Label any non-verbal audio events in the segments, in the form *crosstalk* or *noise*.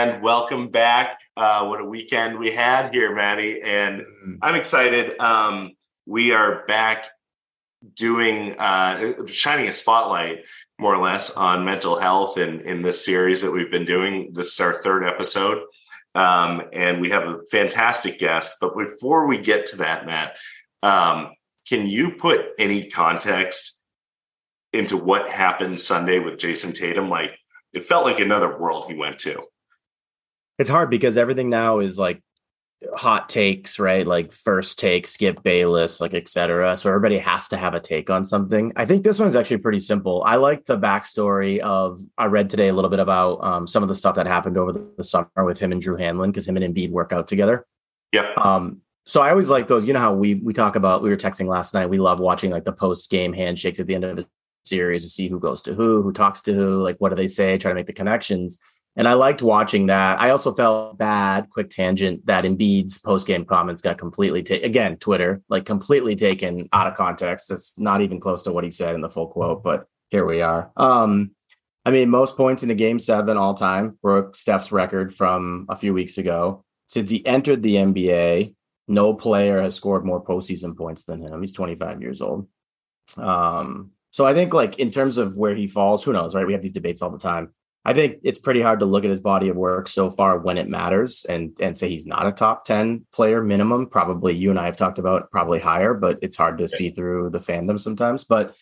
and welcome back. Uh, what a weekend we had here, Maddie, and mm-hmm. I'm excited. Um, we are back doing uh, shining a spotlight more or less on mental health in in this series that we've been doing. This is our third episode, um, and we have a fantastic guest. But before we get to that, Matt, um, can you put any context into what happened Sunday with Jayson Tatum? Like it felt like another world he went to it's hard because everything now is like hot takes, right? Like first take, Skip Bayless, like etc. So everybody has to have a take on something. I think this one's actually pretty simple. I like the backstory of. I read today a little bit about um, some of the stuff that happened over the, the summer with him and Drew Hanlen because him and Embiid work out together. Yep. Um, so I always like those. You know how we we talk about. We were texting last night. We love watching like the post game handshakes at the end of the series to see who goes to who, who talks to who, like what do they say, try to make the connections. And I liked watching that. I also felt bad, quick tangent, that Embiid's post game comments got completely taken, again, Twitter, like completely taken out of context. That's not even close to what he said in the full quote, but here we are. Um, I mean, most points in a game seven all time broke Steph's record from a few weeks ago. Since he entered the NBA, no player has scored more postseason points than him. He's 25 years old. Um, so I think, like, in terms of where he falls, who knows, right? We have these debates all the time. I think it's pretty hard to look at his body of work so far when it matters and and say he's not a top 10 player minimum. Probably you and I have talked about probably higher, but it's hard to see through the fandom sometimes. But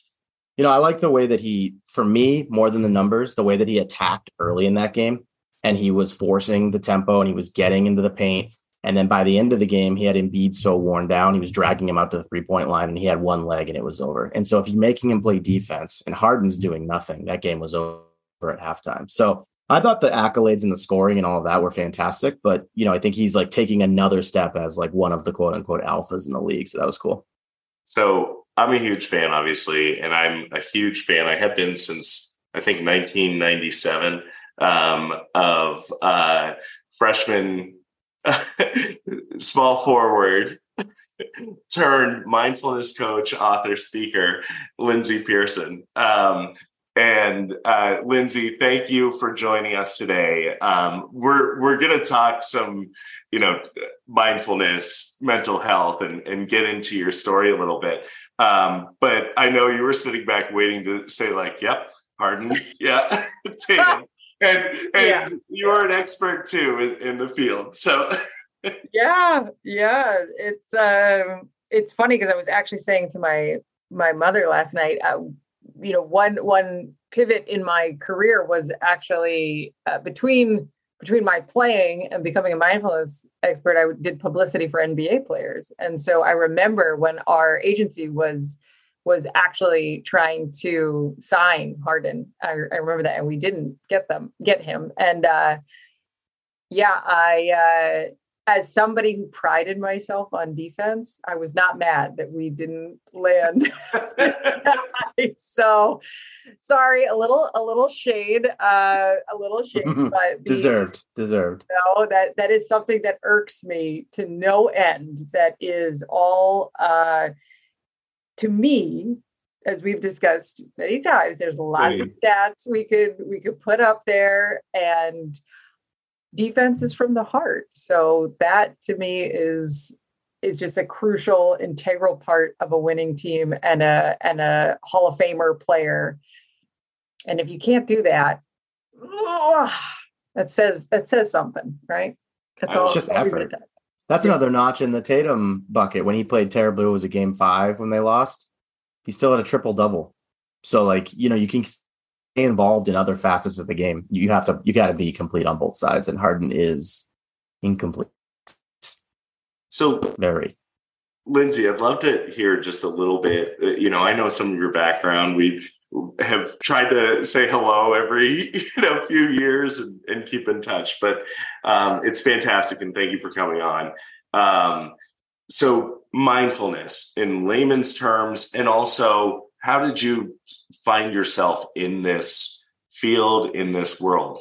you know, I like the way that he, for me, more than the numbers, the way that he attacked early in that game and he was forcing the tempo and he was getting into the paint. And then by the end of the game, he had Embiid so worn down, he was dragging him out to the three point line and he had one leg and it was over. And so if you're making him play defense and Harden's doing nothing, that game was over at halftime. So I thought the accolades and the scoring and all of that were fantastic, but you know, I think he's like taking another step as like one of the quote unquote alphas in the league. So that was cool. So I'm a huge fan, obviously, and I'm a huge fan. I have been since I think 1997 um, of uh, freshman *laughs* small forward turned mindfulness coach, author, speaker, Lindsey Pearson. Um, and uh, Lindsey, thank you for joining us today. Um, we're we're going to talk some, you know, mindfulness, mental health, and and get into your story a little bit. Um, but I know you were sitting back waiting to say like, "Yep, Harden, *laughs* yeah, *laughs* Tatum," and and yeah. you're an expert too in, in the field. So, *laughs* yeah, yeah, it's um, it's funny because I was actually saying to my my mother last night. Uh, you know one one pivot in my career was actually uh, between between my playing and becoming a mindfulness expert i did publicity for nba players. And so i remember when our agency was was actually trying to sign harden i, I remember that and we didn't get them get him. And uh yeah i uh as somebody who prided myself on defense, I was not mad that we didn't land. *laughs* so sorry, a little a little shade, uh, a little shade, *laughs* but deserved, deserved. No, that that is something that irks me to no end. That is all uh, to me, as we've discussed many times. There's lots of stats we could we could put up there and defense is from the heart. So that to me is is just a crucial integral part of a winning team and a and a Hall of Famer player. And if you can't do that, that says that says something, right? That's all. It's just effort. That's yeah. another notch in the Tatum bucket. When he played terribly, it was a game five when they lost. He still had a triple double. So like you know you can involved in other facets of the game. You have to you got to be complete on both sides, and Harden is incomplete. So very. Lindsay, I'd love to hear just a little bit. Uh, you know, I know some of your background. We have tried to say hello every *laughs* you know few years and, and keep in touch, but um, it's fantastic, and thank you for coming on. Um, so mindfulness in layman's terms, and also how did you find yourself in this field in this world?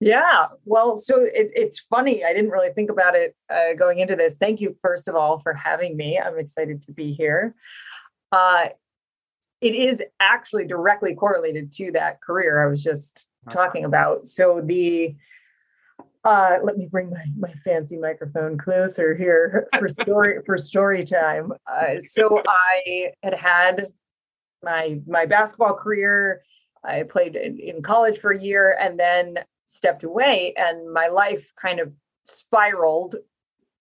Yeah well so it, it's funny i didn't really think about it uh, going into this. Thank you first of all for having me. I'm excited to be here. Uh, it is actually directly correlated to that career i was just talking about. So the Uh, let me bring my, my fancy microphone closer here for story for story time. Uh, so *laughs* I had had my my basketball career. I played in, in college for a year and then stepped away, and my life kind of spiraled.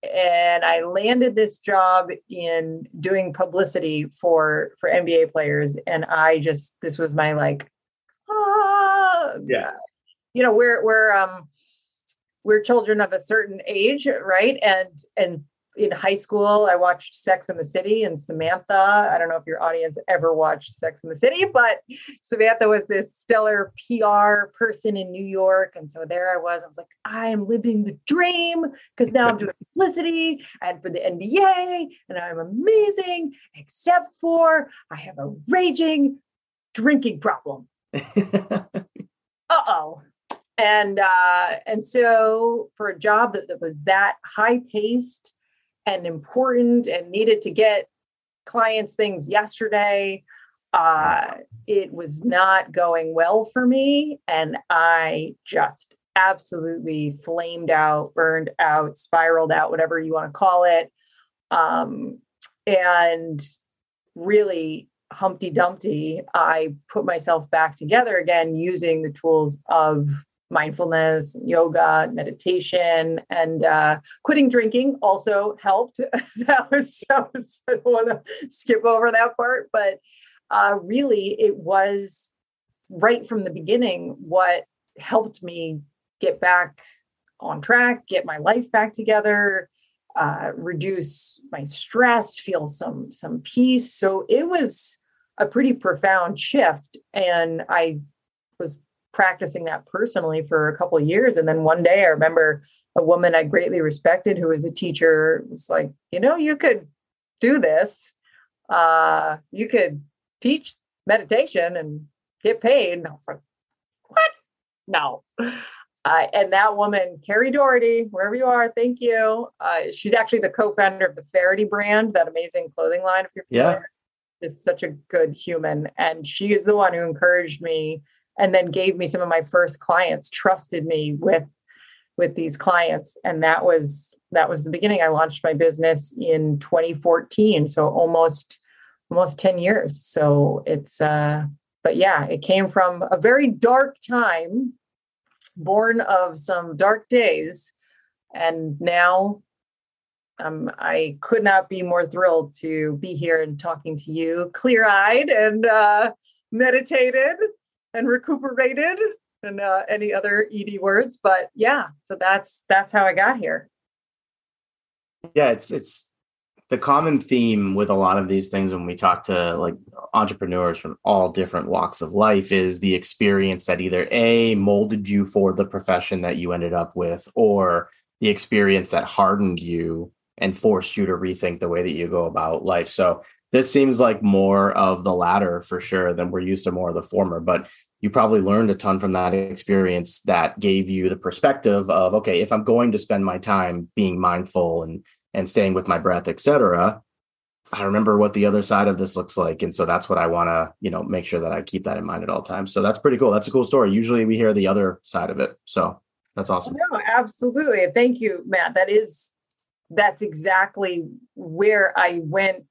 And I landed this job in doing publicity for for NBA players, and I just this was my like, ah, Yeah. you know, we're we're um we're children of a certain age, right? And and in high school, I watched Sex in the City and Samantha. I don't know if your audience ever watched Sex in the City, *laughs* but Samantha was this stellar PR person in New York. And so there I was. I was like, I am living the dream because now I'm doing publicity and for the NBA, and I'm amazing, except for I have a raging drinking problem. *laughs* Uh-oh. And uh, and so for a job that, that was that high paced and important and needed to get clients things yesterday, uh, it was not going well for me. And I just absolutely flamed out, burned out, spiraled out, whatever you want to call it. Um, and really Humpty Dumpty, I put myself back together again using the tools of mindfulness, yoga, meditation, and uh, quitting drinking also helped. *laughs* that was, was, I don't want to skip over that part, but uh, really it was right from the beginning what helped me get back on track, get my life back together, uh, reduce my stress, feel some some peace. So it was a pretty profound shift, and I practicing that personally for a couple of years. And then one day, I remember a woman I greatly respected, who was a teacher, was like, "You know, you could do this. Uh, you could teach meditation and get paid." And I was like, "What? No." Uh, and that woman, Carrie Faherty, wherever you are, thank you. Uh, she's actually the co-founder of the Faherty brand, that amazing clothing line. If you're Yeah. is such a good human, and she is the one who encouraged me, and then gave me some of my first clients, trusted me with with these clients, and that was that was the beginning. I launched my business in 2014, so almost almost 10 years. So it's uh, but yeah, it came from a very dark time born of some dark days and now um, i could not be more thrilled to be here and talking to you clear-eyed and uh, meditated and recuperated and uh, any other ed words but yeah so that's that's how i got here. Yeah it's it's the common theme with a lot of these things when we talk to like entrepreneurs from all different walks of life is the experience that either a molded you for the profession that you ended up with or the experience that hardened you and forced you to rethink the way that you go about life. So this seems like more of the latter for sure than we're used to more of the former but you probably learned a ton from that experience that gave you the perspective of okay if i'm going to spend my time being mindful and and staying with my breath, etc. I remember what the other side of this looks like, and so that's what I want to, you know, make sure that I keep that in mind at all times. So that's pretty cool. That's a cool story. Usually we hear the other side of it, so that's oh, awesome. no absolutely thank you matt that is that's exactly where i went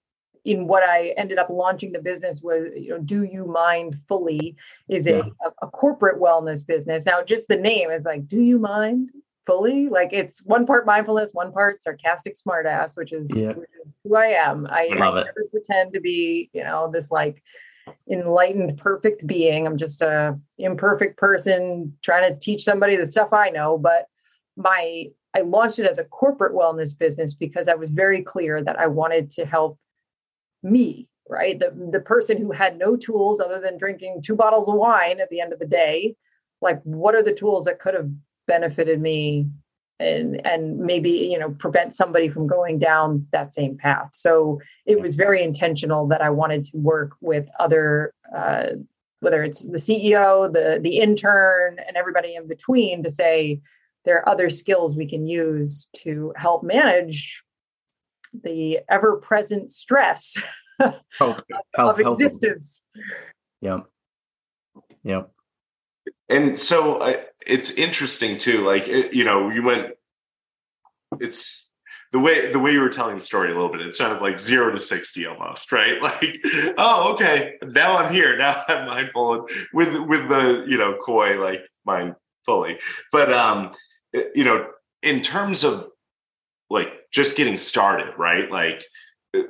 in what i ended up launching the business was you know do you mind fully is a, Yeah. a, a corporate wellness business now just the name is like do you mind fully like it's one part mindfulness one part sarcastic smartass which is, Yeah. which is who i am i, Love I it. pretend to be you know this like enlightened perfect being i'm just a imperfect person trying to teach somebody the stuff i know but my i launched it as a corporate wellness business because i was very clear that i wanted to help me right? The, the person who had no tools other than drinking two bottles of wine at the end of the day like what are the tools that could have benefited me and and maybe you know prevent somebody from going down that same path? So it was very intentional that i wanted to work with other uh, whether it's the ceo the the intern and everybody in between to say there are other skills we can use to help manage the ever-present stress Health, of health, health. existence Yep. Yep. And so I, it's interesting too. Like it, you know, you went. It's the way the way you were telling the story a little bit. It sounded like zero to sixty almost, right? *laughs* Like, oh, okay, now I'm here. Now *laughs* I'm mindful with with the you know koi like mind fully. But um, you know, in terms of like just getting started, right? Like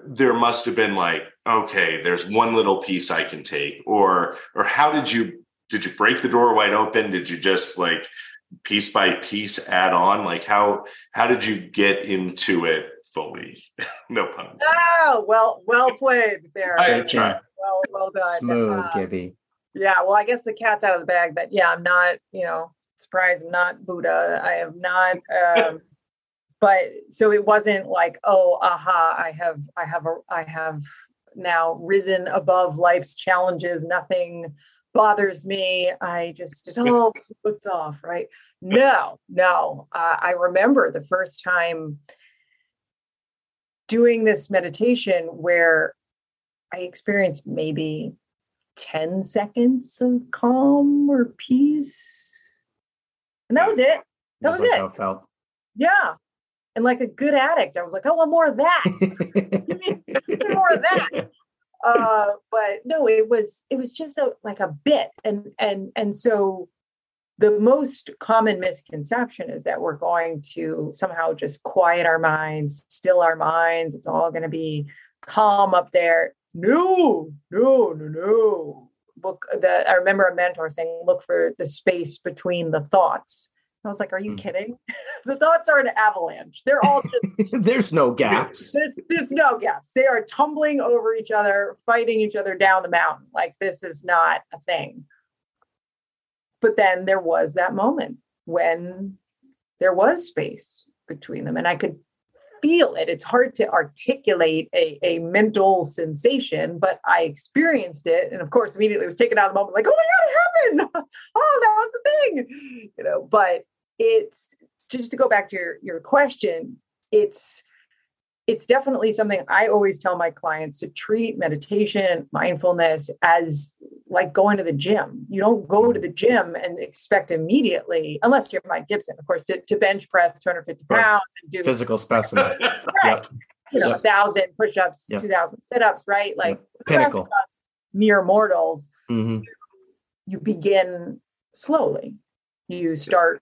there must have been like okay there's one little piece i can take or or how did you did you break the door wide open did you just like piece by piece add on like how how did you get into it fully *laughs* no pun intended. oh well well played there I try. well well done Smooth, Uh, Gibby. yeah well i guess the cat's out of the bag but yeah i'm not you know surprised i'm not buddha i have not um but so it wasn't like oh aha i have i have a i have now risen above life's challenges. Nothing bothers me. I just it all puts off right? No no. Uh, i remember the first time doing this meditation where i experienced maybe 10 seconds of calm or peace. And that was it. That was That's like it. how it felt. yeah. And like a good addict, I was like, I want more of that. *laughs* give, me, give me more of that. Uh, but no, it was it was just a, like a bit. And and and so the most common misconception is that we're going to somehow just quiet our minds, still our minds. It's all going to be calm up there. No, no, no, no. Look, that I remember a mentor saying, look for the space between the thoughts. I was like, are you Hmm. kidding? *laughs* the thoughts are an avalanche. They're all just *laughs* There's no gaps. there's, there's no gaps. They are tumbling over each other, fighting each other down the mountain. Like this is not a thing. But then there was that moment when there was space between them, and I could feel it. It's hard to articulate a, a mental sensation, but I experienced it. And of course, immediately was taken out of the moment, like, oh my God, it happened. *laughs* oh, that was the thing. You know, but it's just to go back to your, your question, it's it's definitely something I always tell my clients to treat meditation, mindfulness as like going to the gym. You don't go to the gym and expect immediately, unless you're Mike Gibson, of course, to, to bench press 250 pounds and do Physical specimen. *laughs* right, Yep. you know, Yep. a thousand push-ups, Yep. two thousand sit-ups, right? Like rest Pinnacle. us, mere mortals, hmm you begin slowly. You start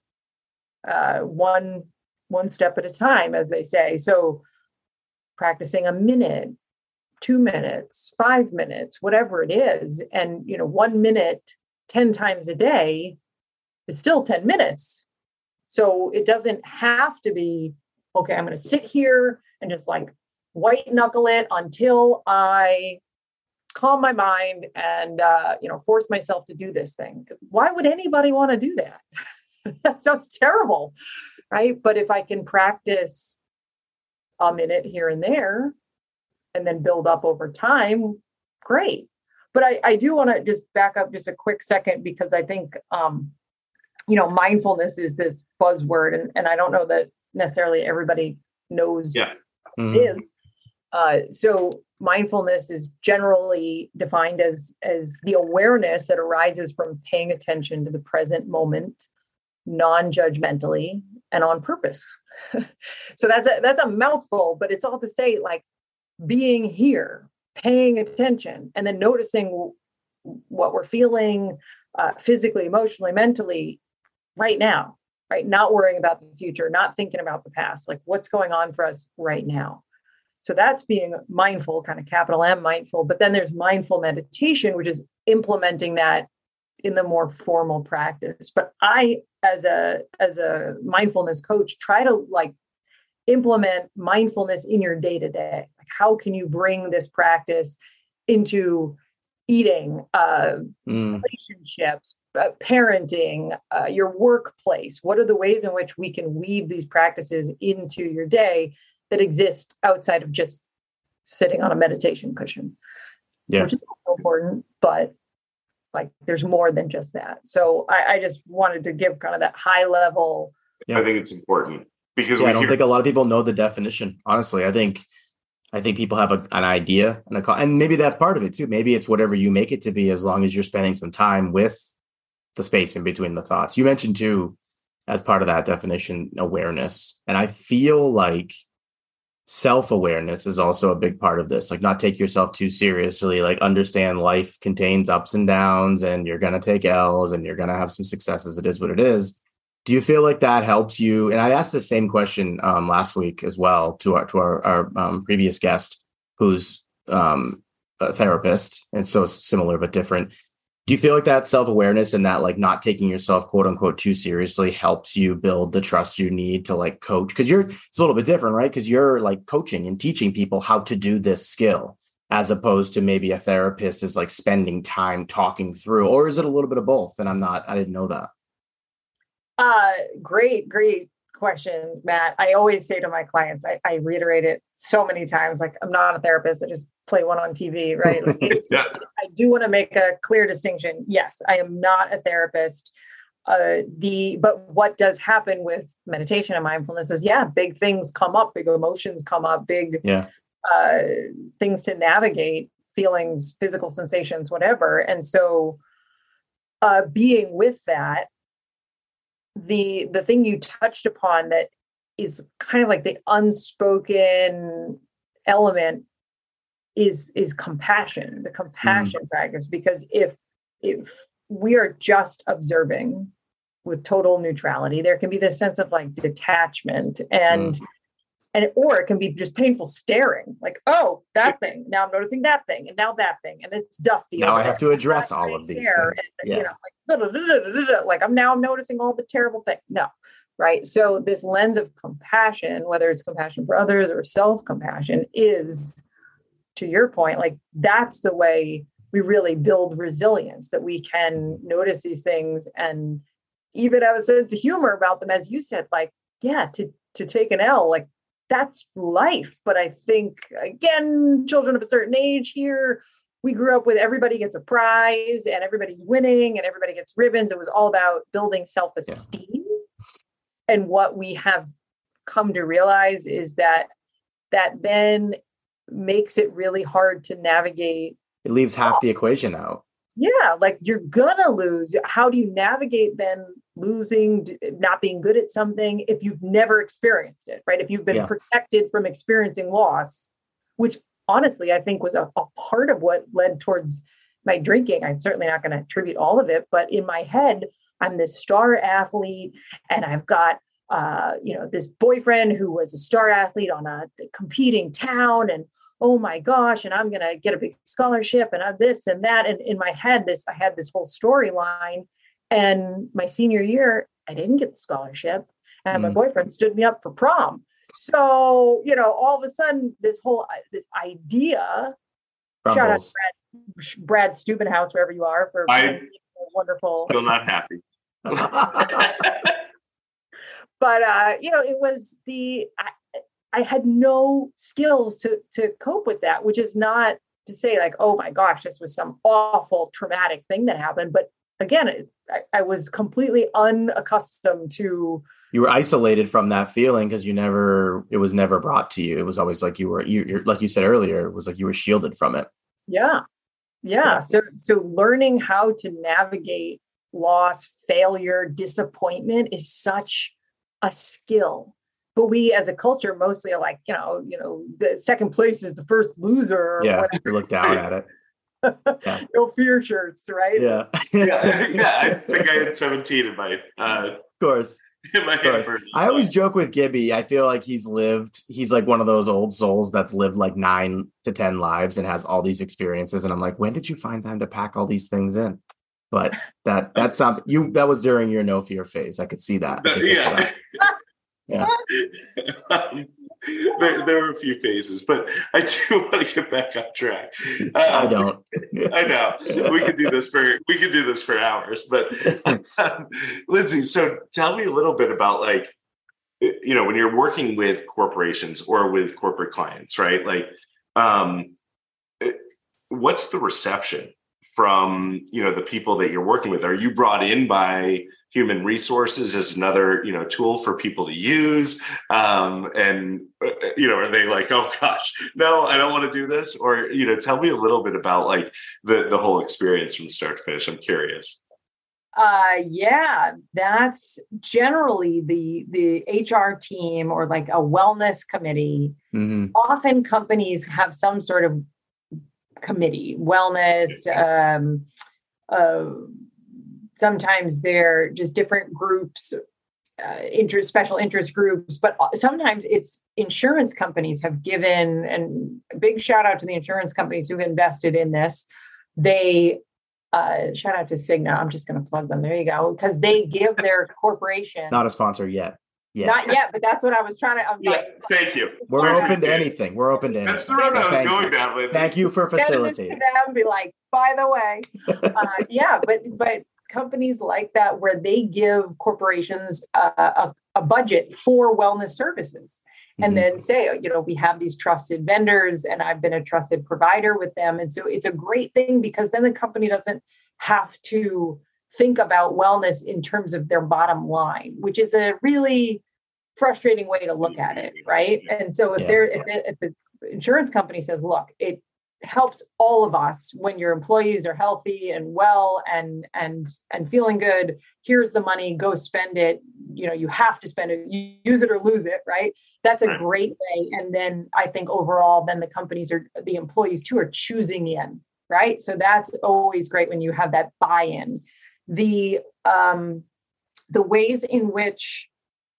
uh, one one step at a time, as they say. So practicing a minute, two minutes, five minutes, whatever it is, and you know, one minute, ten times a day is still ten minutes. So it doesn't have to be okay. I'm going to sit here and just like white knuckle it until I calm my mind and uh, you know force myself to do this thing why would anybody want to do that *laughs* that sounds terrible right but if i can practice a minute here and there and then build up over time great but i, I do want to just back up just a quick second because i think um, you know mindfulness is this buzzword and, and i don't know that necessarily everybody knows Yeah. Mhm. is. Uh, so mindfulness is generally defined as as the awareness that arises from paying attention to the present moment, non-judgmentally and on purpose. *laughs* so that's a that's a mouthful, but it's all to say like being here, paying attention, and then noticing what we're feeling uh, physically, emotionally, mentally right now. Right, not worrying about the future, not thinking about the past. Like what's going on for us right now. So that's being mindful, kind of capital M mindful. But then there's mindful meditation, which is implementing that in the more formal practice. But I, as a as a mindfulness coach, try to like implement mindfulness in your day to day. Like how can you bring this practice into eating, uh, Mm. relationships, uh, parenting, uh, your workplace? What are the ways in which we can weave these practices into your day that exist outside of just sitting on a meditation cushion? Yeah. Which is also important, but like there's more than just that. So I, I just wanted to give kind of that high level. Yeah. I think it's important because Yeah, I don't hear, think a lot of people know the definition. Honestly, I think I think people have a, an idea and a co- and maybe that's part of it too. Maybe it's whatever you make it to be, as long as you're spending some time with the space in between the thoughts. You mentioned too, as part of that definition, awareness. And I feel like self-awareness is also a big part of this like not take yourself too seriously like understand life contains ups and downs and you're going to take l's and you're going to have some successes it is what it is. Do you feel like that helps you? And i asked the same question um, last week as well to our to our, our um, previous guest who's um, a therapist and so similar but different do you feel like that self-awareness and that like not taking yourself quote unquote too seriously helps you build the trust you need to like coach? Because you're it's a little bit different right? Because you're like coaching and teaching people how to do this skill as opposed to maybe a therapist is like spending time talking through or is it a little bit of both? And i'm not i didn't know that. Uh great great question, Matt. I always say to my clients, I, I, reiterate it so many times, like I'm not a therapist. I just play one on TV, right? Like *laughs* yeah. I do want to make a clear distinction. Yes, I am not a therapist. Uh, the but what does happen with meditation and mindfulness is yeah, big things come up, big emotions come up, big yeah. uh, things to navigate, feelings, physical sensations, whatever. And so, uh, being with that the the thing you touched upon that is kind of like the unspoken element is is compassion the compassion mm. practice. Because if if we are just observing with total neutrality there can be this sense of like detachment. And mm and or it can be just painful staring like oh that thing. Now i'm noticing that thing and now that thing and it's dusty now i have to address all of these things. and, yeah. you know like, *laughs* like i'm now i'm noticing all the terrible things no right? So this lens of compassion whether it's compassion for others or self-compassion is to your point like that's the way we really build resilience that we can notice these things and even have a sense of humor about them as you said like yeah to to take an l like that's life. But I think, again, children of a certain age here, we grew up with everybody gets a prize and everybody's winning and everybody gets ribbons. It was all about building self esteem. Yeah. And what we have come to realize is that that then makes it really hard to navigate. It leaves half the equation out yeah like you're gonna lose how do you navigate then losing not being good at something if you've never experienced it right if you've been yeah. protected from experiencing loss which honestly i think was a, a part of what led towards my drinking i'm certainly not going to attribute all of it but in my head i'm this star athlete and i've got uh, you know this boyfriend who was a star athlete on a competing town and oh my gosh, and I'm going to get a big scholarship and I'm this and that. And in my head, this, I had this whole storyline. And my senior year, I didn't get the scholarship. And mm. my boyfriend stood me up for prom. So, you know, all of a sudden, this whole uh, this idea. Shout out to Brad, Brad Stubenhouse, wherever you are, for I wonderful. Still not happy. *laughs* *laughs* but uh, you know, it was the I, I had no skills to to cope with that, which is not to say like, oh my gosh, this was some awful traumatic thing that happened. But again, it, I, I was completely unaccustomed to. You were isolated from that feeling because you never. It was never brought to you. It was always like you were. You, you're like you said earlier. It was like you were shielded from it. Yeah, yeah. So so learning how to navigate loss, failure, disappointment is such a skill but we as a culture mostly are like you know you know the second place is the first loser yeah you look down at it yeah. *laughs* no fear shirts right yeah yeah yeah i *laughs* think i had 17 in my uh of course *laughs* I always joke with Gibby. I feel like he's lived, he's like one of those old souls that's lived like nine to 10 lives and has all these experiences. And I'm like, when did you find time to pack all these things in? But that, that sounds, you, that was during your no fear phase. I could see that. yeah. Yeah. *laughs* there, there were a few phases, but I do *laughs* want to get back on track. Um, I don't. I know we could do this for we could do this for hours, but *laughs* um, Lindsay, so tell me a little bit about like you know when you're working with corporations or with corporate clients, right? Like, um, what's the reception from you know the people that you're working with? Are you brought in by human resources as another you know tool for people to use um, and uh, you know are they like oh gosh no i don't want to do this or you know tell me a little bit about like the the whole experience from start to finish i'm curious uh, yeah, that's generally the the HR team or like a wellness committee. Mhm. Often companies have some sort of committee, wellness. Um, uh, sometimes they're just different groups, uh, interest, special interest groups, but sometimes it's insurance companies have given. And big shout out to the insurance companies who've invested in this. They uh, shout out to Cigna. I'm just going to plug them. There you go, because they give their corporation Not a sponsor yet. Yeah. not yet, but that's what I was trying to. I'm Yeah, like, thank you. We're Alright. open to anything. We're open to anything. That's the road I was Thank going you. down with. Thank you for send it to facilitating. them and be like, by the way, uh, yeah, but but companies like that where they give corporations a, a, a budget for wellness services and Mhm. then say, you know, we have these trusted vendors and I've been a trusted provider with them. And so it's a great thing because then the company doesn't have to think about wellness in terms of their bottom line, which is a really frustrating way to look at it, right? And so if Yeah. they're if the, if the insurance company says, look, it helps all of us when your employees are healthy and well and and and feeling good. Here's the money go spend it. You know you have to spend it. You use it or lose it right? That's a Right. great way. And then i think overall then the companies are the employees too are choosing in right? So that's always great when you have that buy-in. The um the ways in which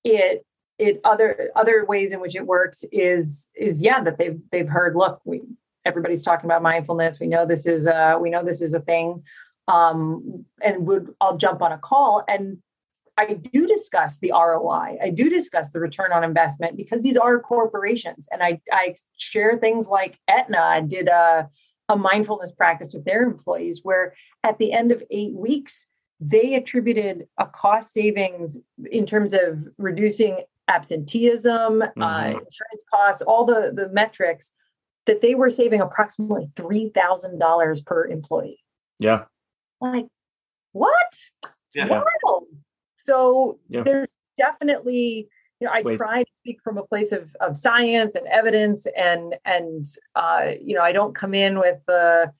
it it other other ways in which it works is is yeah that they've they've heard look we everybody's talking about mindfulness. We know this is uh we know this is a thing. Um and would i'll jump on a call and i do discuss the roi i. Do discuss the return on investment because these are corporations. And i i share things like Aetna did a a mindfulness practice with their employees where at the end of eight weeks they attributed a cost savings in terms of reducing absenteeism, uh, Mhm. insurance costs, all the the metrics that they were saving approximately three thousand dollars per employee. Yeah. Like, what? Yeah. Wild. So Yeah. there's definitely, you know, I Ways- try to speak from a place of of science and evidence, and and uh, you know, I don't come in with the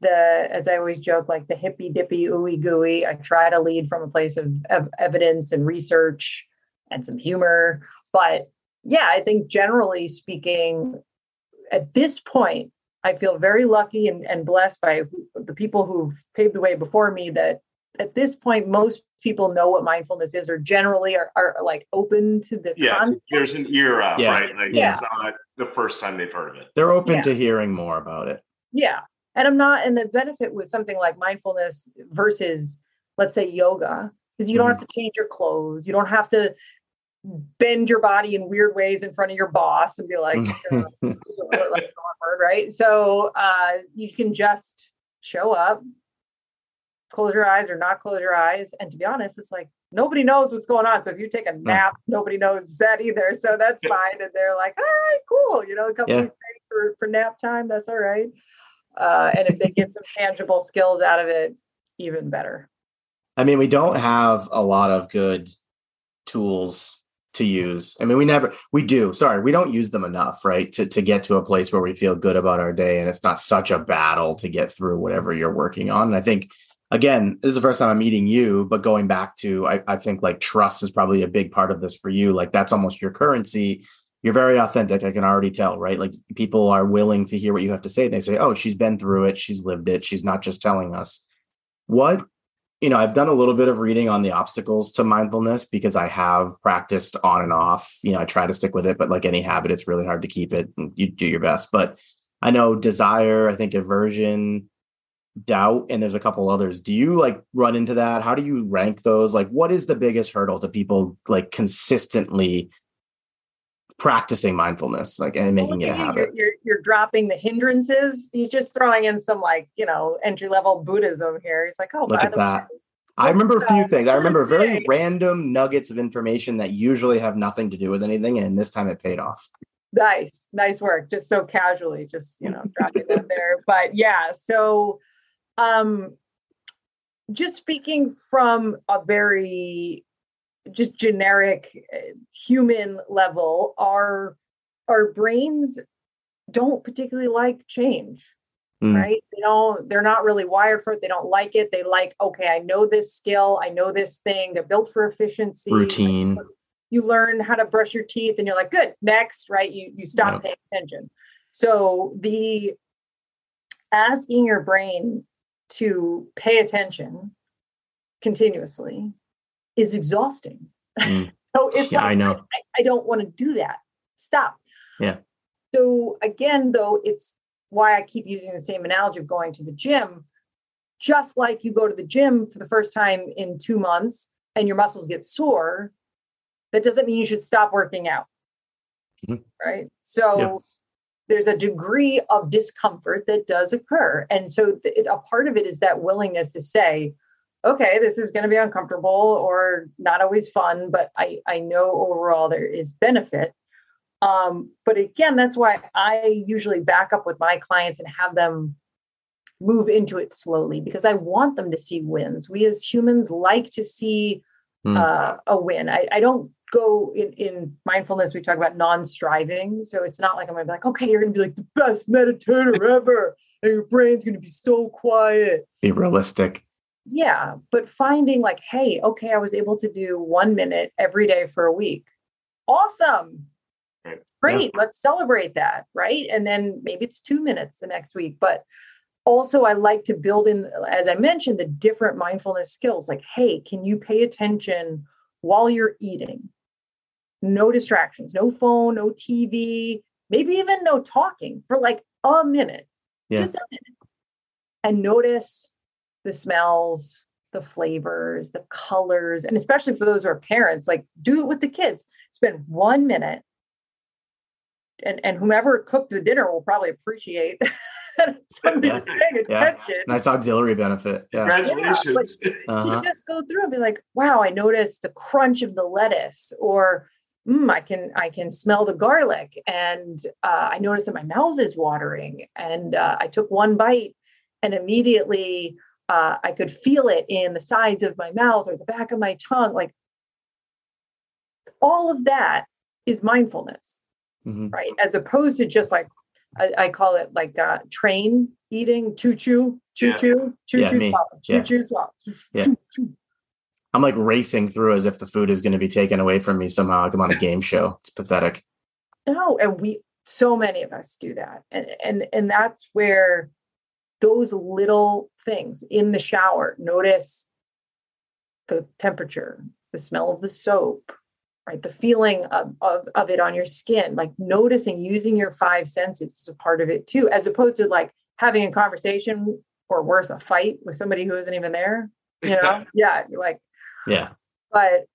the as I always joke, like the hippy dippy ooey gooey. I try to lead from a place of, of evidence and research and some humor. But yeah, I think generally speaking, at this point, I feel very lucky and, and blessed by the people who've paved the way before me that at this point, most people know what mindfulness is or generally are, are like open to the Yeah, concept. there's an era, Yeah. right? Like Yeah. it's not the first time they've heard of it. They're open Yeah. to hearing more about it. Yeah. And I'm not, and the benefit with something like mindfulness versus, let's say, yoga, is you don't mm-hmm. have to change your clothes. You don't have to bend your body in weird ways in front of your boss and be like, *laughs* like right? So uh, you can just show up, close your eyes or not close your eyes. And to be honest, it's like nobody knows what's going on. So if you take a nap, nobody knows that either. So that's Yeah. fine. And they're like, all right, cool. You know, the company's paying for, for nap time. That's all right. Uh, and if they get some tangible skills out of it, even better. I mean, we don't have a lot of good tools to use. I mean, we never we do. Sorry, we don't use them enough, right? To to get to a place where we feel good about our day and it's not such a battle to get through whatever you're working on. And I think again, this is the first time I'm meeting you, but going back to I, I think like trust is probably a big part of this for you. Like that's almost your currency. You're very authentic. I can already tell, right? Like people are willing to hear what you have to say. They say, "Oh, she's been through it. She's lived it. She's not just telling us." What you know, I've done a little bit of reading on the obstacles to mindfulness because I have practiced on and off. You know, I try to stick with it, but like any habit, it's really hard to keep it. And you do your best. But I know desire, I think aversion, doubt, and there's a couple others. Do you like run into that? How do you rank those? Like, what is the biggest hurdle to people like consistently practicing mindfulness, like and making it a Well, you're- habit? You're, you're dropping the hindrances. He's just throwing in some like, you know, entry level Buddhism here. He's like, oh, Look at that. way, I remember a few things. I remember very random nuggets of information that usually have nothing to do with anything, and this time it paid off. Nice, nice work. Just so casually, just you know, dropping that *laughs* there. But yeah, so um just speaking from a very just generic uh, human level, our our brains don't particularly like change. mm. right? You know, they're not really wired for it. They don't like it. They like, okay, I know this skill, I know this thing. They're built for efficiency, routine. You learn how to brush your teeth, and you're like, good, next, right? You you stop yeah. paying attention. So the asking your brain to pay attention continuously is exhausting. Mm. *laughs* so it's yeah, like, I know. I, I don't want to do that. Stop. Yeah. So again, though, it's why I keep using the same analogy of going to the gym. Just like you go to the gym for the first time in two months and your muscles get sore, that doesn't mean you should stop working out. Mm-hmm. Right. So yeah. there's a degree of discomfort that does occur. And so th- a part of it is that willingness to say, okay, this is going to be uncomfortable or not always fun, but I, I know overall there is benefit. Um, but again, that's why I usually back up with my clients and have them move into it slowly because I want them to see wins. We as humans like to see mm. uh, a win. I, I don't go in, in, mindfulness, we talk about non striving. So it's not like I'm going to be like, okay, you're going to be like the best meditator ever. And your brain's going to be so quiet. Be realistic. Yeah. But finding like, hey, okay, I was able to do one minute every day for a week. Awesome Great, yeah. let's celebrate that, right? And then maybe it's two minutes the next week. But also, I like to build in, as I mentioned, the different mindfulness skills. Like, hey, can you pay attention while you're eating? No distractions, no phone, no TV, maybe even no talking for like a minute, yeah. just a minute. And notice the smells, the flavors, the colors, and especially for those who are parents, like do it with the kids. Spend one minute and and whomever cooked the dinner will probably appreciate *laughs* somebody yeah. paying attention. Yeah. Nice auxiliary benefit. Yeah. Congratulations. Yeah, *laughs* uh-huh. You just go through and be like, wow, I noticed the crunch of the lettuce, or mm, I can I can smell the garlic, and uh, I notice that my mouth is watering, and uh, I took one bite, and immediately uh, I could feel it in the sides of my mouth or the back of my tongue, like all of that is mindfulness mm-hmm. right? As opposed to just like I, I call it like uh, train eating, choo choo, choo choo, choo choo, choo choo, swallow. Yeah. I'm like racing through as if the food is going to be taken away from me somehow. Like I'm on a game show. It's pathetic. No, and we so many of us do that, and and and that's where those little things in the shower. Notice the temperature, the smell of the soap, right? The feeling of, of, of it on your skin like noticing using your five senses is a part of it too as opposed to like having a conversation or worse a fight with somebody who isn't even there you know? Yeah like yeah. But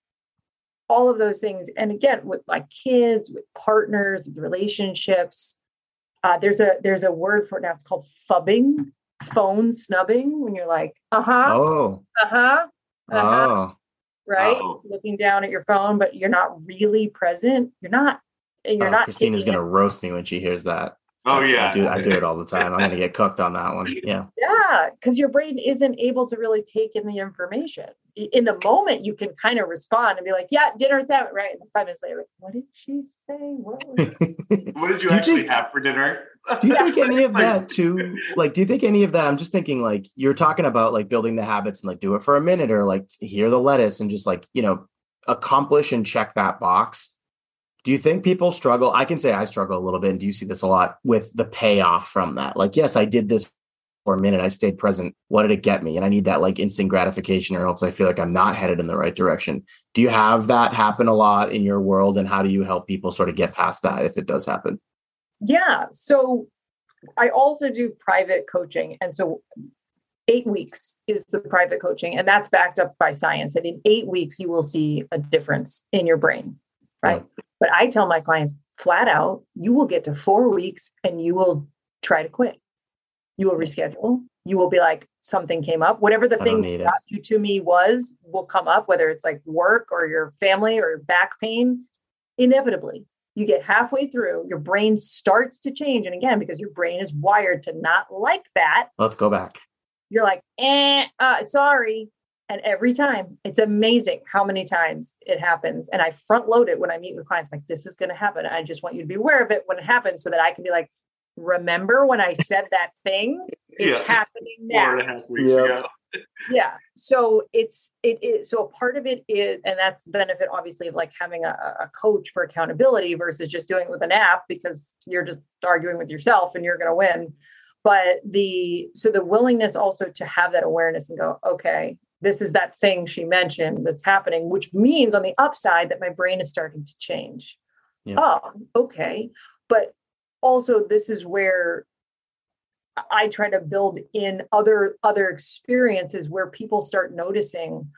all of those things and again with like kids with partners with relationships uh, there's a there's a word for it now it's called phubbing, phone snubbing when you're like uh-huh oh uh-huh, uh-huh. oh right? Oh. Looking down at your phone, but you're not really present. You're not. And you're oh, not. Christina's gonna roast me when she hears that. Oh That's, yeah, I do. I do it all the *laughs* time. I'm gonna get cooked on that one. Yeah. Yeah, because your brain isn't able to really take in the information. In the moment, you can kind of respond and be like, "Yeah, dinner's out," right? And five minutes later, like, what did she say? What, *laughs* what did you do actually you think, have for dinner? do you *laughs* think any of that too? Like, do you think any of that? I'm just thinking, like, you're talking about like building the habits and like do it for a minute or like hear the lettuce and just like you know accomplish and check that box do you think people struggle? I can say I struggle a little bit. And do you see this a lot with the payoff from that? Like, yes, I did this for a minute. I stayed present. What did it get me? And I need that like instant gratification or else I feel like I'm not headed in the right direction. Do you have that happen a lot in your world? And how do you help people sort of get past that if it does happen? Yeah. So I also do private coaching. And so eight weeks is the private coaching. And that's backed up by science that in eight weeks, you will see a difference in your brain. Right. Yeah. But I tell my clients flat out, you will get to four weeks and you will try to quit. You will reschedule. You will be like, something came up. Whatever the I thing that got you to me was will come up, whether it's like work or your family or back pain. Inevitably, you get halfway through, your brain starts to change. And again, because your brain is wired to not like that. Let's go back. You're like, eh, uh, sorry. And every time, it's amazing how many times it happens. And I front load it when I meet with clients, like, this is going to happen. I just want you to be aware of it when it happens so that I can be like, remember when I said that *laughs* thing? It's Yeah. happening now. and a half weeks Yeah. ago. Yeah. So it's it is so a part of it is, and that's the benefit obviously of like having a, a coach for accountability versus just doing it with an app because you're just arguing with yourself and you're gonna win. But the so the willingness also to have that awareness and go, okay, this is that thing she mentioned that's happening, which means on the upside that my brain is starting to change. Yeah. Oh, okay. But also this is where I try to build in other other experiences where people start noticing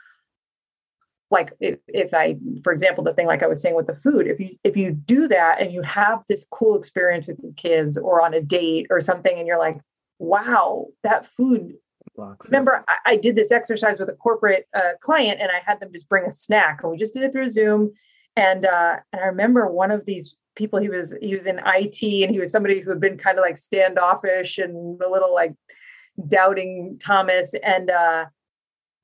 like if, if I for example the thing like I was saying with the food if you if you do that and you have this cool experience with your kids or on a date or something and you're like wow that food Blocks. remember I, I did this exercise with a corporate uh, client and i had them just bring a snack and we just did it through zoom. And uh, and i remember one of these people he was he was in it and he was somebody who had been kind of like standoffish and a little like doubting thomas. And uh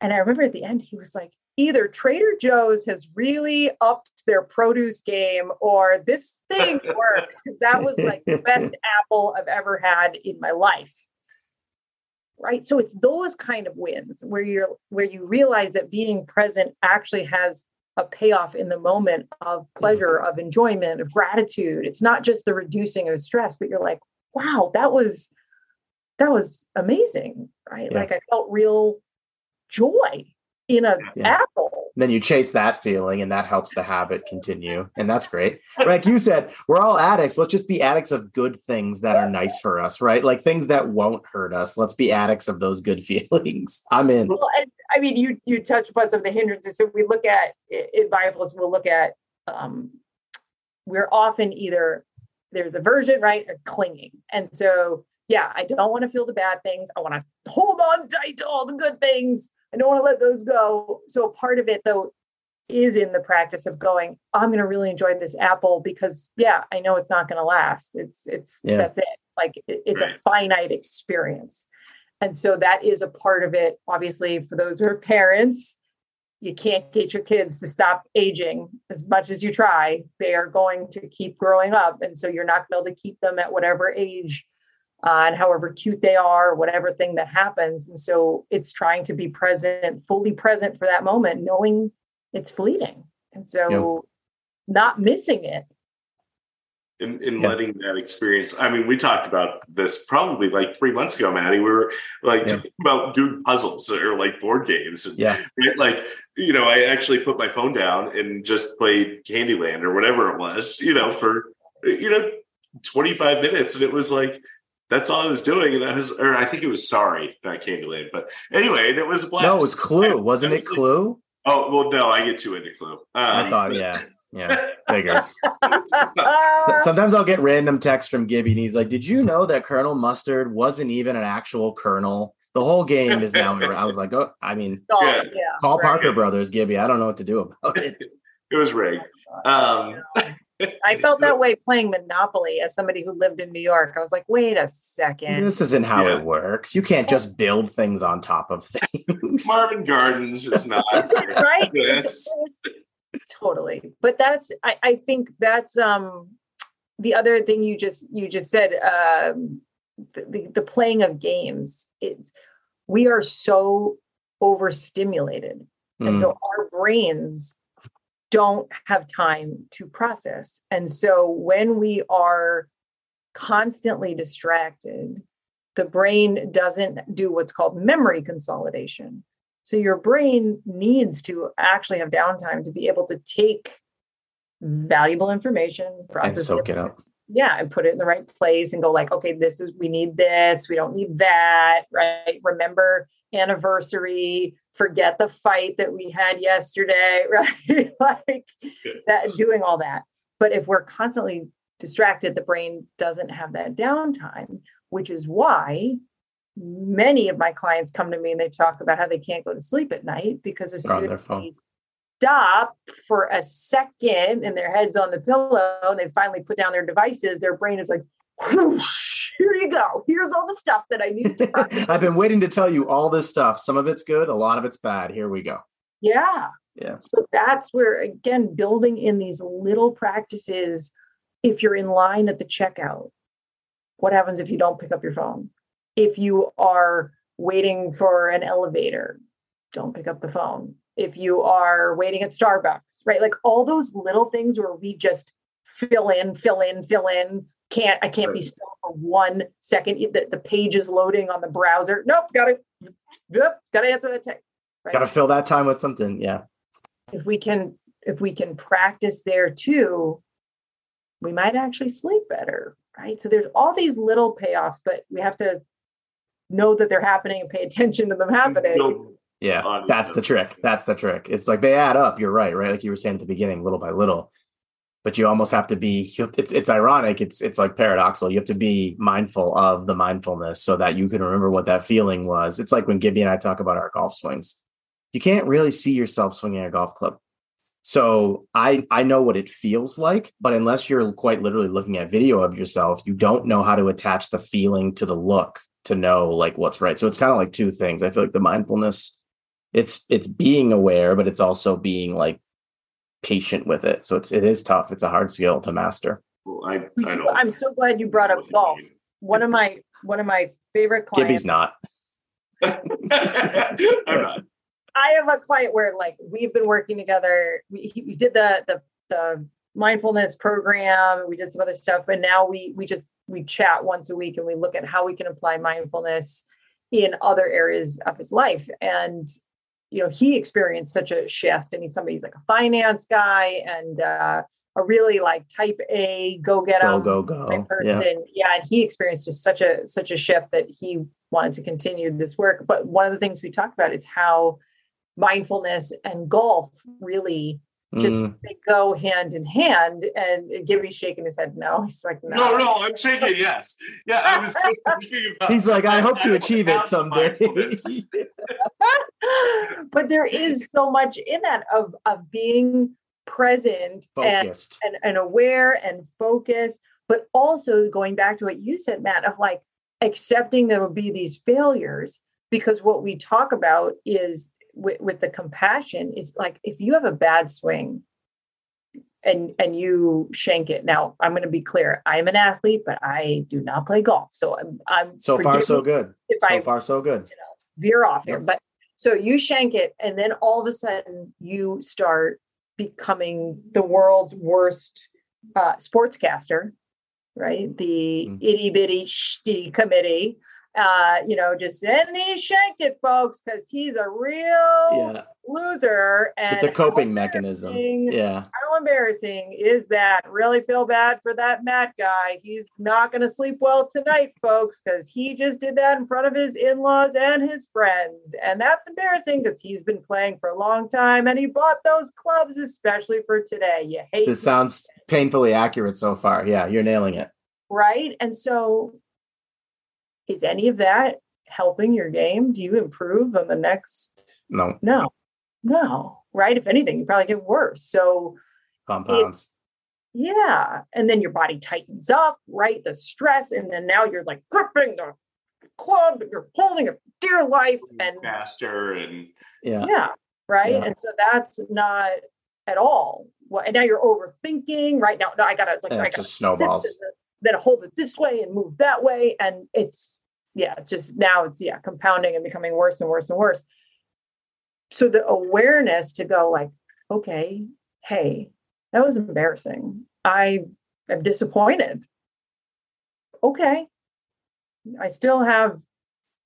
and i remember at the end he was like either trader joe's has really upped their produce game or this thing *laughs* works. Because that was like the best *laughs* apple i've ever had in my life right so it's those kind of wins where you're where you realize that being present actually has a payoff in the moment of pleasure of enjoyment of gratitude it's not just the reducing of stress but you're like wow that was that was amazing right Yeah. like i felt real joy in a Yeah. apple then you chase that feeling and that helps the habit continue and that's great like you said we're all addicts let's just be addicts of good things that are nice for us right like things that won't hurt us let's be addicts of those good *laughs* feelings i'm in Well, and, I mean, you you touch upon some of the hindrances. So we look at in Bibles, we'll look at um, we're often either there's aversion, right, or clinging. And so, yeah, I don't want to feel the bad things. I want to hold on tight to all the good things. I don't want to let those go. So part of it, though, is in the practice of going. Oh, I'm going to really enjoy this apple because, yeah, I know it's not going to last. It's it's Yeah. that's it. Like it- it's a finite experience. And so that is a part of it. Obviously, for those who are parents, you can't get your kids to stop aging as much as you try. They are going to keep growing up. And so you're not going to be able to keep them at whatever age uh, and however cute they are, whatever thing that happens. And so it's trying to be present, fully present for that moment, knowing it's fleeting. And so not missing it. in, in Yeah. letting that experience. I mean, we talked about this probably like three months ago, Matty. We were like Yeah. talking about doing puzzles or like board games. And yeah it, like, you know, I actually put my phone down and just played Candyland or whatever it was, you know, for, you know, 25 minutes. And it was like, that's all I was doing. And I was, or I think it was sorry, not Candyland. But anyway, and it was a blast. no it was clue *laughs* wasn't I it was like- clue Oh, well, no, I get too into Clue. Um, i thought yeah yeah *laughs* figures sometimes i'll get random texts from gibby and he's like did you know that colonel mustard wasn't even an actual colonel the whole game is now i was like oh i mean *laughs* oh, Yeah. yeah, call right. parker brothers gibby i don't know what to do about it It was rigged. Um, I *laughs* felt that way playing Monopoly as somebody who lived in New York. I was like, wait a second. This isn't how Yeah. it works. You can't just build things on top of *laughs* things. Marvin Gardens is not. *laughs* right? Yes. totally. But that's I, I think that's um the other thing you just you just said, um the, the, the playing of games. It's we are so overstimulated. And Mm, so our brains don't have time to process. And so when we are constantly distracted, the brain doesn't do what's called memory consolidation. So your brain needs to actually have downtime to be able to take valuable information, and process soak it up. Yeah and put it in the right place and go like okay this is we need this we don't need that right? Remember anniversary forget the fight that we had yesterday *laughs* right? Like that doing all that. But if we're constantly distracted the brain doesn't have that downtime which is why many of my clients come to me and they talk about how they can't go to sleep at night because as They're soon as they stop for a second and their head's on the pillow and they finally put down their devices, their brain is like, whoosh, here you go. Here's all the stuff that I need to. *laughs* I've been waiting to tell you all this stuff. Some of it's good, a lot of it's bad. Here we go. yeah. Yeah. So that's where, again, building in these little practices, if you're in line at the checkout, what happens if you don't pick up your phone? If you are waiting for an elevator, don't pick up the phone. If you are waiting at Starbucks, right? Like all those little things where we just fill in, fill in, fill in. Can't I can't right. be still for one second. The, the page is loading on the browser. Nope, gotta yep, gotta answer that text. Right? Gotta fill that time with something. Yeah. If we can if we can practice there too, we might actually sleep better. Right. So there's all these little payoffs, but we have to know that they're happening and pay attention to them happening. Yeah, that's the trick. That's the trick. It's like they add up. You're right, right? Like you were saying at the beginning, little by little. But you almost have to be. It's it's ironic. It's it's like paradoxical. You have to be mindful of the mindfulness so that you can remember what that feeling was. It's like when Gibby and I talk about our golf swings. You can't really see yourself swinging a golf club. So I I know what it feels like, but unless you're quite literally looking at video of yourself, you don't know how to attach the feeling to the look to know like what's right. So it's kind of like two things. I feel like the mindfulness it's it's being aware, but it's also being like patient with it. So it's it is tough. It's a hard skill to master. Well, I, I I'm so glad you brought up golf. One of my one of my favorite clients. Gibby's not. *laughs* I'm not. I have a client where like we've been working together. We we did the the the mindfulness program. We did some other stuff, and now we we just we chat once a week and we look at how we can apply mindfulness in other areas of his life. And you know, he experienced such a shift, and he's somebody who's like a finance guy and uh, a really like type A go get go go go person. Yeah. yeah, and he experienced just such a such a shift that he wanted to continue this work. But one of the things we talked about is how mindfulness and golf really just mm. they go hand in hand. And Gibby's shaking his head no. He's like, no. No, no, I'm shaking yes. Yeah, I was just *laughs* thinking about He's like, I hope to achieve it someday. *laughs* but there is so much in that of of being present and, and, and aware and focused, but also going back to what you said, Matt, of like accepting there will be these failures because what we talk about is with, with the compassion is like if you have a bad swing and and you shank it now i'm going to be clear i'm an athlete but i do not play golf so i'm i'm so far so good. so I, far so good. you know, veer off here but so you shank it and then all of a sudden you start becoming the world's worst uh, sportscaster right? The mm-hmm. itty bitty shitty committee uh, you know, just and he shanked it, folks, because he's a real yeah. loser. And it's a coping mechanism. Yeah. How embarrassing is that? Really feel bad for that Matt guy. He's not going to sleep well tonight, folks, because he just did that in front of his in-laws and his friends, and that's embarrassing because he's been playing for a long time and he bought those clubs especially for today. You hate. This sounds painfully accurate so far. Yeah, you're nailing it. Right, and so is any of that helping your game? Do you improve on the next? No. No. No. Right. If anything, you probably get worse. So compounds. Yeah. And then your body tightens up, right? The stress. And then now you're like gripping the club, you're holding it dear life and faster and yeah. Yeah. Right. Yeah. And so that's not at all. Well, and now you're overthinking right now. No, I gotta like yeah, I gotta just snowballs *laughs* then hold it this way and move that way. And it's, yeah, it's just now it's, yeah, compounding and becoming worse and worse and worse. So the awareness to go, like, okay, hey, that was embarrassing. I am disappointed. Okay. I still have,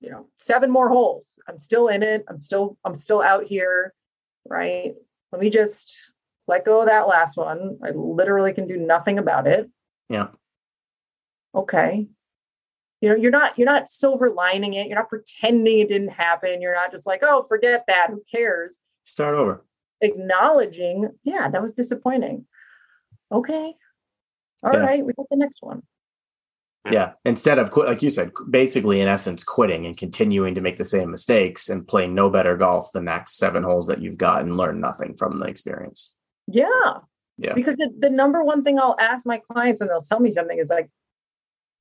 you know, seven more holes. I'm still in it. I'm still, I'm still out here. Right. Let me just let go of that last one. I literally can do nothing about it. Yeah okay. You know you're not you're not silver lining it you're not pretending it didn't happen you're not just like oh forget that who cares? Start over. Acknowledging yeah that was disappointing. Okay. All yeah. right, we got the next one. Yeah instead of like you said basically in essence quitting and continuing to make the same mistakes and play no better golf the next seven holes that you've got and learn nothing from the experience. Yeah. Yeah. Because the, the number one thing i'll ask my clients when they'll tell me something is like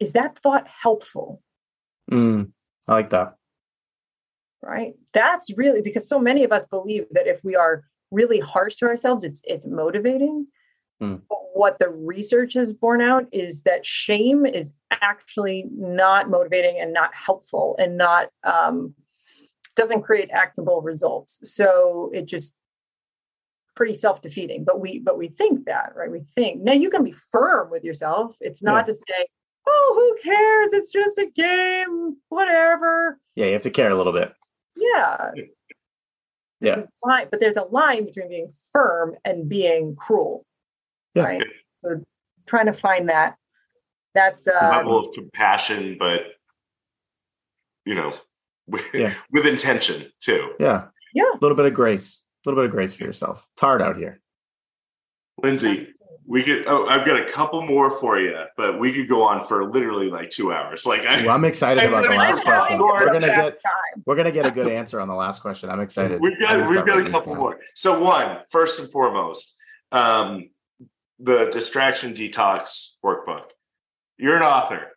is that thought helpful? Mm, I like that. Right. That's really because so many of us believe that if we are really harsh to ourselves, it's it's motivating. Mm. But what the research has borne out is that shame is actually not motivating and not helpful and not um, doesn't create actionable results. So it just pretty self-defeating. But we but we think that, right? We think now you can be firm with yourself. It's not Yeah. to say, oh, who cares? It's just a game, whatever. Yeah, you have to care a little bit. Yeah. Yeah. There's a line, but there's a line between being firm and being cruel. Yeah. Right. So trying to find that. That's uh level of compassion, but you know, *laughs* with, Yeah. with intention too. Yeah. Yeah. A little bit of grace. A little bit of grace for yourself. It's hard out here. Lindsey, we could. Oh, I've got a couple more for you, but we could go on for literally like two hours. Like I, Ooh, I'm excited about the last question. We're gonna get time. we're gonna get a good answer on the last question. I'm excited. We've got we've got a couple more. So one, first and foremost, um, the distraction detox workbook. You're an author.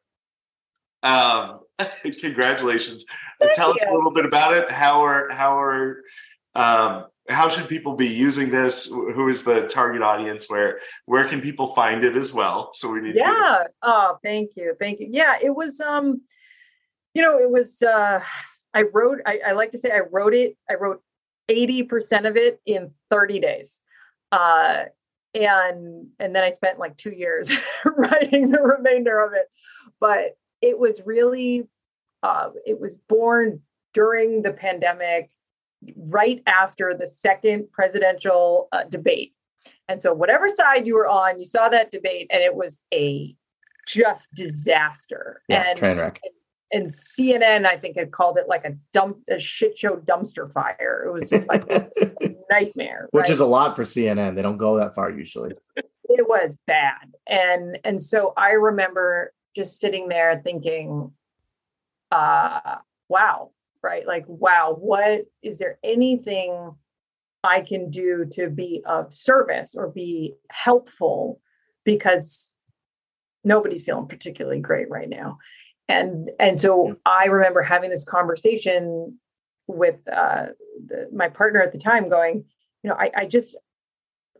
Um, *laughs* congratulations. Thank Tell us a little bit about it. How are how are um, how should people be using this? Who is the target audience? Where where can people find it as well? So we need to Yeah. Oh, thank you. Thank you. Yeah, it was um, you know, it was uh I wrote, I, I like to say I wrote it, I wrote 80% of it in 30 days. Uh and and then I spent like two years *laughs* writing the remainder of it. But it was really uh it was born during the pandemic, right after the second presidential uh, debate. And so, whatever side you were on, you saw that debate, and it was a just disaster. Yeah, and train wreck. and CNN, I think, had called it like a dump, a shit show dumpster fire. It was just like a *laughs* nightmare. Which right? is a lot for CNN. They don't go that far usually. it was bad and and so i remember just sitting there thinking uh wow right? Like wow what is there anything i can do to be of service or be helpful? Because nobody's feeling particularly great right now. And and so i remember having this conversation with uh the, my partner at the time going you know i, I just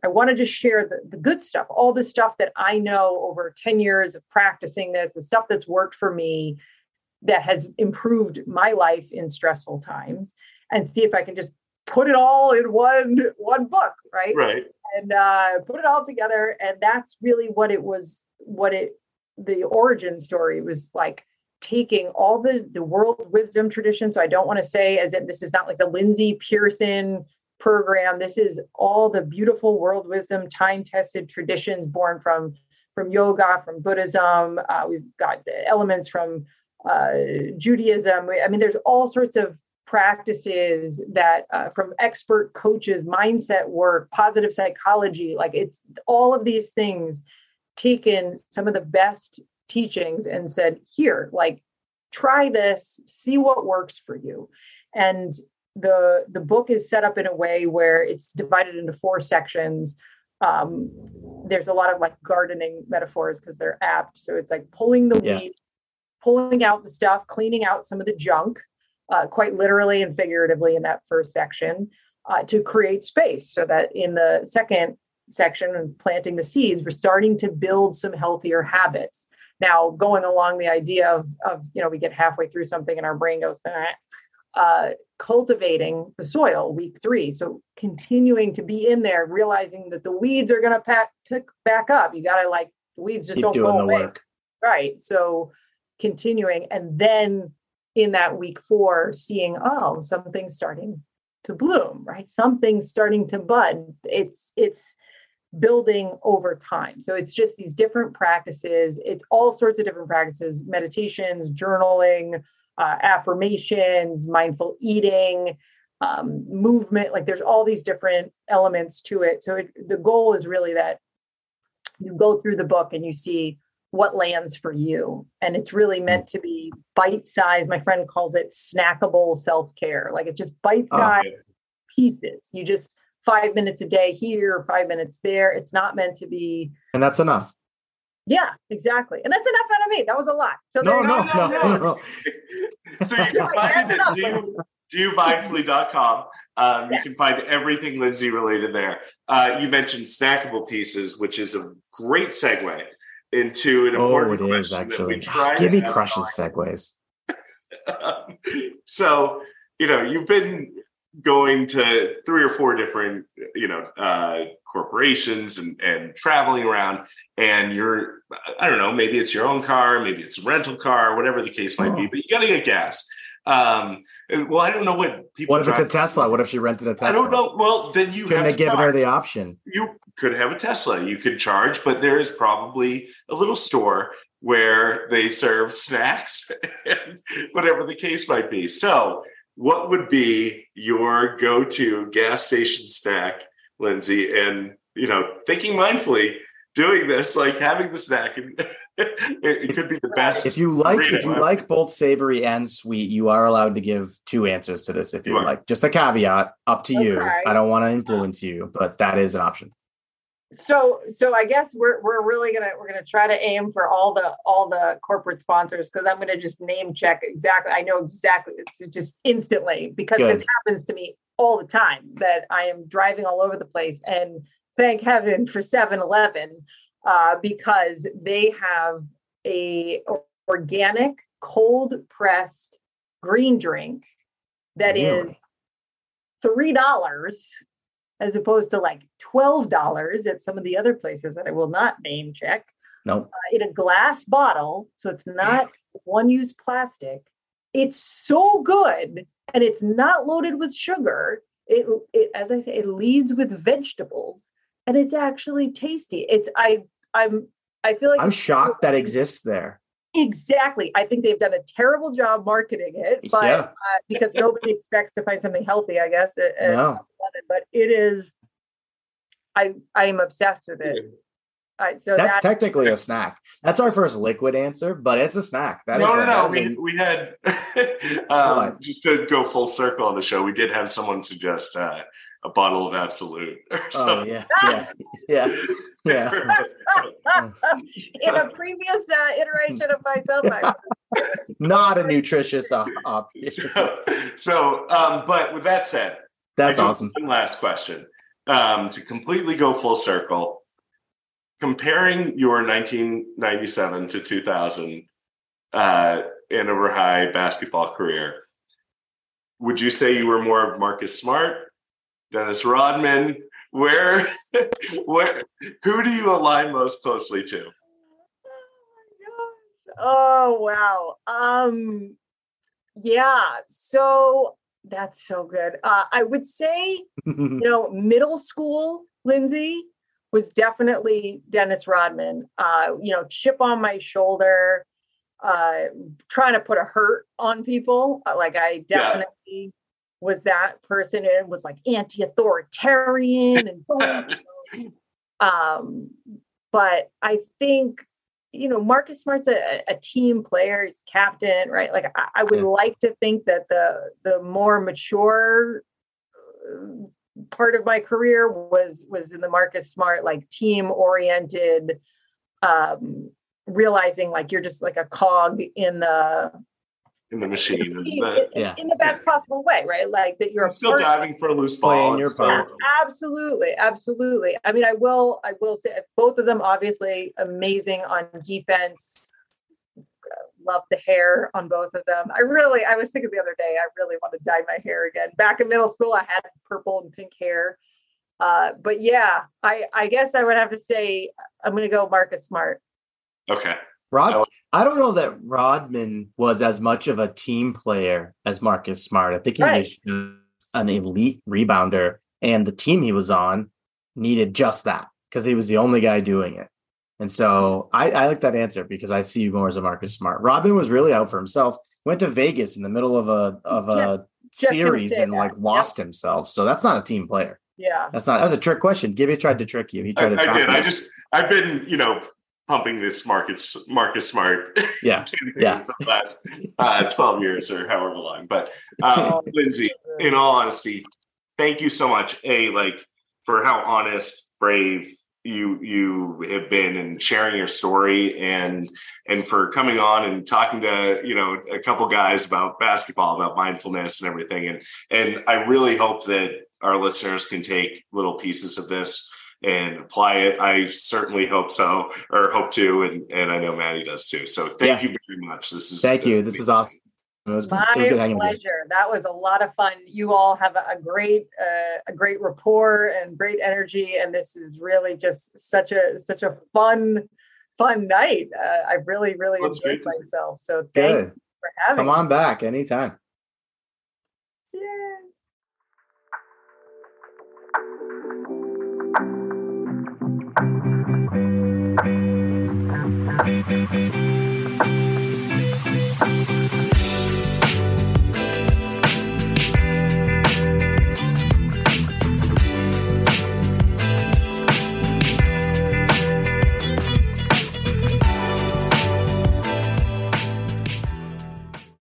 I want to just share the, the good stuff, all the stuff that I know over 10 years of practicing this, the stuff that's worked for me that has improved my life in stressful times, and see if I can just put it all in one one book, right? Right. And uh, put it all together. And that's really what it was, what it the origin story was like taking all the the world wisdom tradition. So I don't want to say as if this is not like the Lindsey Pearson program. This is all the beautiful world wisdom, time tested traditions born from from yoga, from Buddhism. Uh, we've got elements from uh, Judaism. I mean, there's all sorts of practices that uh, from expert coaches, mindset work, positive psychology. Like it's all of these things taken some of the best teachings and said, here, like try this, see what works for you. And the the book is set up in a way where it's divided into four sections um there's a lot of like gardening metaphors because they're apt so it's like pulling the Yeah. weed pulling out the stuff cleaning out some of the junk uh, quite literally and figuratively in that first section uh, to create space so that in the second section and planting the seeds we're starting to build some healthier habits now going along the idea of, of you know we get halfway through something and our brain goes uh, cultivating the soil week three. So continuing to be in there, realizing that the weeds are going to pick back up. You got to like weeds just Keep don't go away. work. Right. So continuing, and then in that week four, seeing oh something's starting to bloom. Right. Something's starting to bud. It's it's building over time. So it's just these different practices. It's all sorts of different practices: meditations, journaling uh, affirmations, mindful eating, um, movement. Like there's all these different elements to it. So it, the goal is really that you go through the book and you see what lands for you. And it's really meant to be bite sized. My friend calls it snackable self care. Like it's just bite sized pieces. You just five minutes a day here, five minutes there. It's not meant to be And that's enough. Yeah, exactly. And that's enough out of me. That was a lot. So no, no, no, *laughs* no, no, no. so you can find it at enough. do, domindfully.com. Um, Yes. You can find everything Lindsey related there. Uh, you mentioned snackable pieces, which is a great segue into an Oh, important it is question that we actually. Gibby crushes segues. *laughs* so, you know, you've been going to three or four different, you know, uh, corporations and, and traveling around, and you're, I don't know, maybe it's your own car, maybe it's a rental car, whatever the case might be, Oh. but you got to get gas. Um, well, I don't know what people. What if it's a Tesla? What if she rented a Tesla? I don't know. Well, then you Couldn't have have given her the option. You could have a Tesla. You could charge, but there is probably a little store where they serve *laughs* snacks and whatever the case might be. So, what would be your go-to gas station snack, Lindsey? And you know, thinking mindfully, doing this, like having the snack, and *laughs* it, it could be the best. If you like, if you wow. like both savory and sweet, you are allowed to give two answers to this if you You like. Just a caveat, up to you. I don't want to influence you, but that is an option. so so I guess we're we're really gonna we're gonna try to aim for all the all the corporate sponsors because I'm gonna just name check exactly. I know exactly it's just instantly because Good. this happens to me all the time that I am driving all over the place and thank heaven for 7-Eleven uh, because they have a organic cold pressed green drink that is Really? three dollars as opposed to like twelve dollars at some of the other places that I will not name check Nope. uh, in a glass bottle, so it's not one-use plastic. It's so good, and it's not loaded with sugar. It, it, as I say, it leads with vegetables, and it's actually tasty. It's I, I'm, I feel like I'm it's shocked that exists there. Exactly. I think they've done a terrible job marketing it, but Yeah. uh, because nobody expects to find something healthy, I guess. At, at No. But it is. I I am obsessed with it. I, so That's that, technically a snack. That's our first liquid answer, but it's a snack. That no, is no, no. that is a- We, we had *laughs* um, just to go full circle on the show. We did have someone suggest uh, a bottle of Absolut or oh something. yeah, yeah, yeah, yeah. in a previous uh, iteration of myself, I, *laughs* Not a nutritious op- option. *laughs* so, so um, but with that said, That's awesome. One last question um, to completely go full circle. Comparing your 1997 to 2000 uh, Andover High basketball career, would you say you were more of Marcus Smart, Dennis Rodman? Where, *laughs* where, who do you align most closely to? oh wow. Um, yeah. So that's so good. Uh, I would say *laughs* you know, middle school, Lindsey was definitely Dennis Rodman. Uh, you know, chip on my shoulder, uh, trying to put a hurt on people. Uh, Like I definitely was that person. and was like anti-authoritarian and *coughs* um, but I think you know Marcus Smart's a, a team player. He's captain, right? Like I, I would Yeah. like to think that the the more mature uh, part of my career was was in the Marcus Smart like team oriented um realizing like you're just like a cog in the In the machine, in, and in- the, Yeah. in the best possible way right like that you're a still diving for a loose Playing ball. and your still- part. absolutely absolutely i mean i will i will say both of them obviously amazing on defense love the hair on both of them i really i was thinking the other day i really want to dye my hair again back in middle school i had purple and pink hair uh, but yeah i i guess i would have to say i'm going to go marcus smart Okay. Rod, I don't know that Rodman was as much of a team player as Marcus Smart. I think he Right. was an elite rebounder, and the team he was on needed just that because he was the only guy doing it. And so I, I like that answer because I see you more as a Marcus Smart. Rodman was really out for himself. Went to Vegas in the middle of a of a just series say and that. like Yep. lost himself. So that's not a team player. yeah That's not. That was a trick question. Gibby tried to trick you. He I, tried to I did. you. I just I've been you know pumping this Marcus Marcus Smart *laughs* yeah. Yeah. for the last uh, twelve years or however long. But um, Oh. *laughs* Lindsey, in all honesty, thank you so much. A like for how honest, brave, you you have been and sharing your story and and for coming on and talking to you know a couple guys about basketball about mindfulness and everything and and I really hope that our listeners can take little pieces of this and apply it. I certainly hope so, or hope to, and and I know Matty does too. So thank yeah. you very much. This is thank you. This is awesome. It was, My it was pleasure. That was a lot of fun. You all have a, great, uh, a great rapport and great energy, and this is really just such a such a fun, fun night. Uh, I really, really That's enjoyed myself. So thank Good. you for having. Come on back anytime.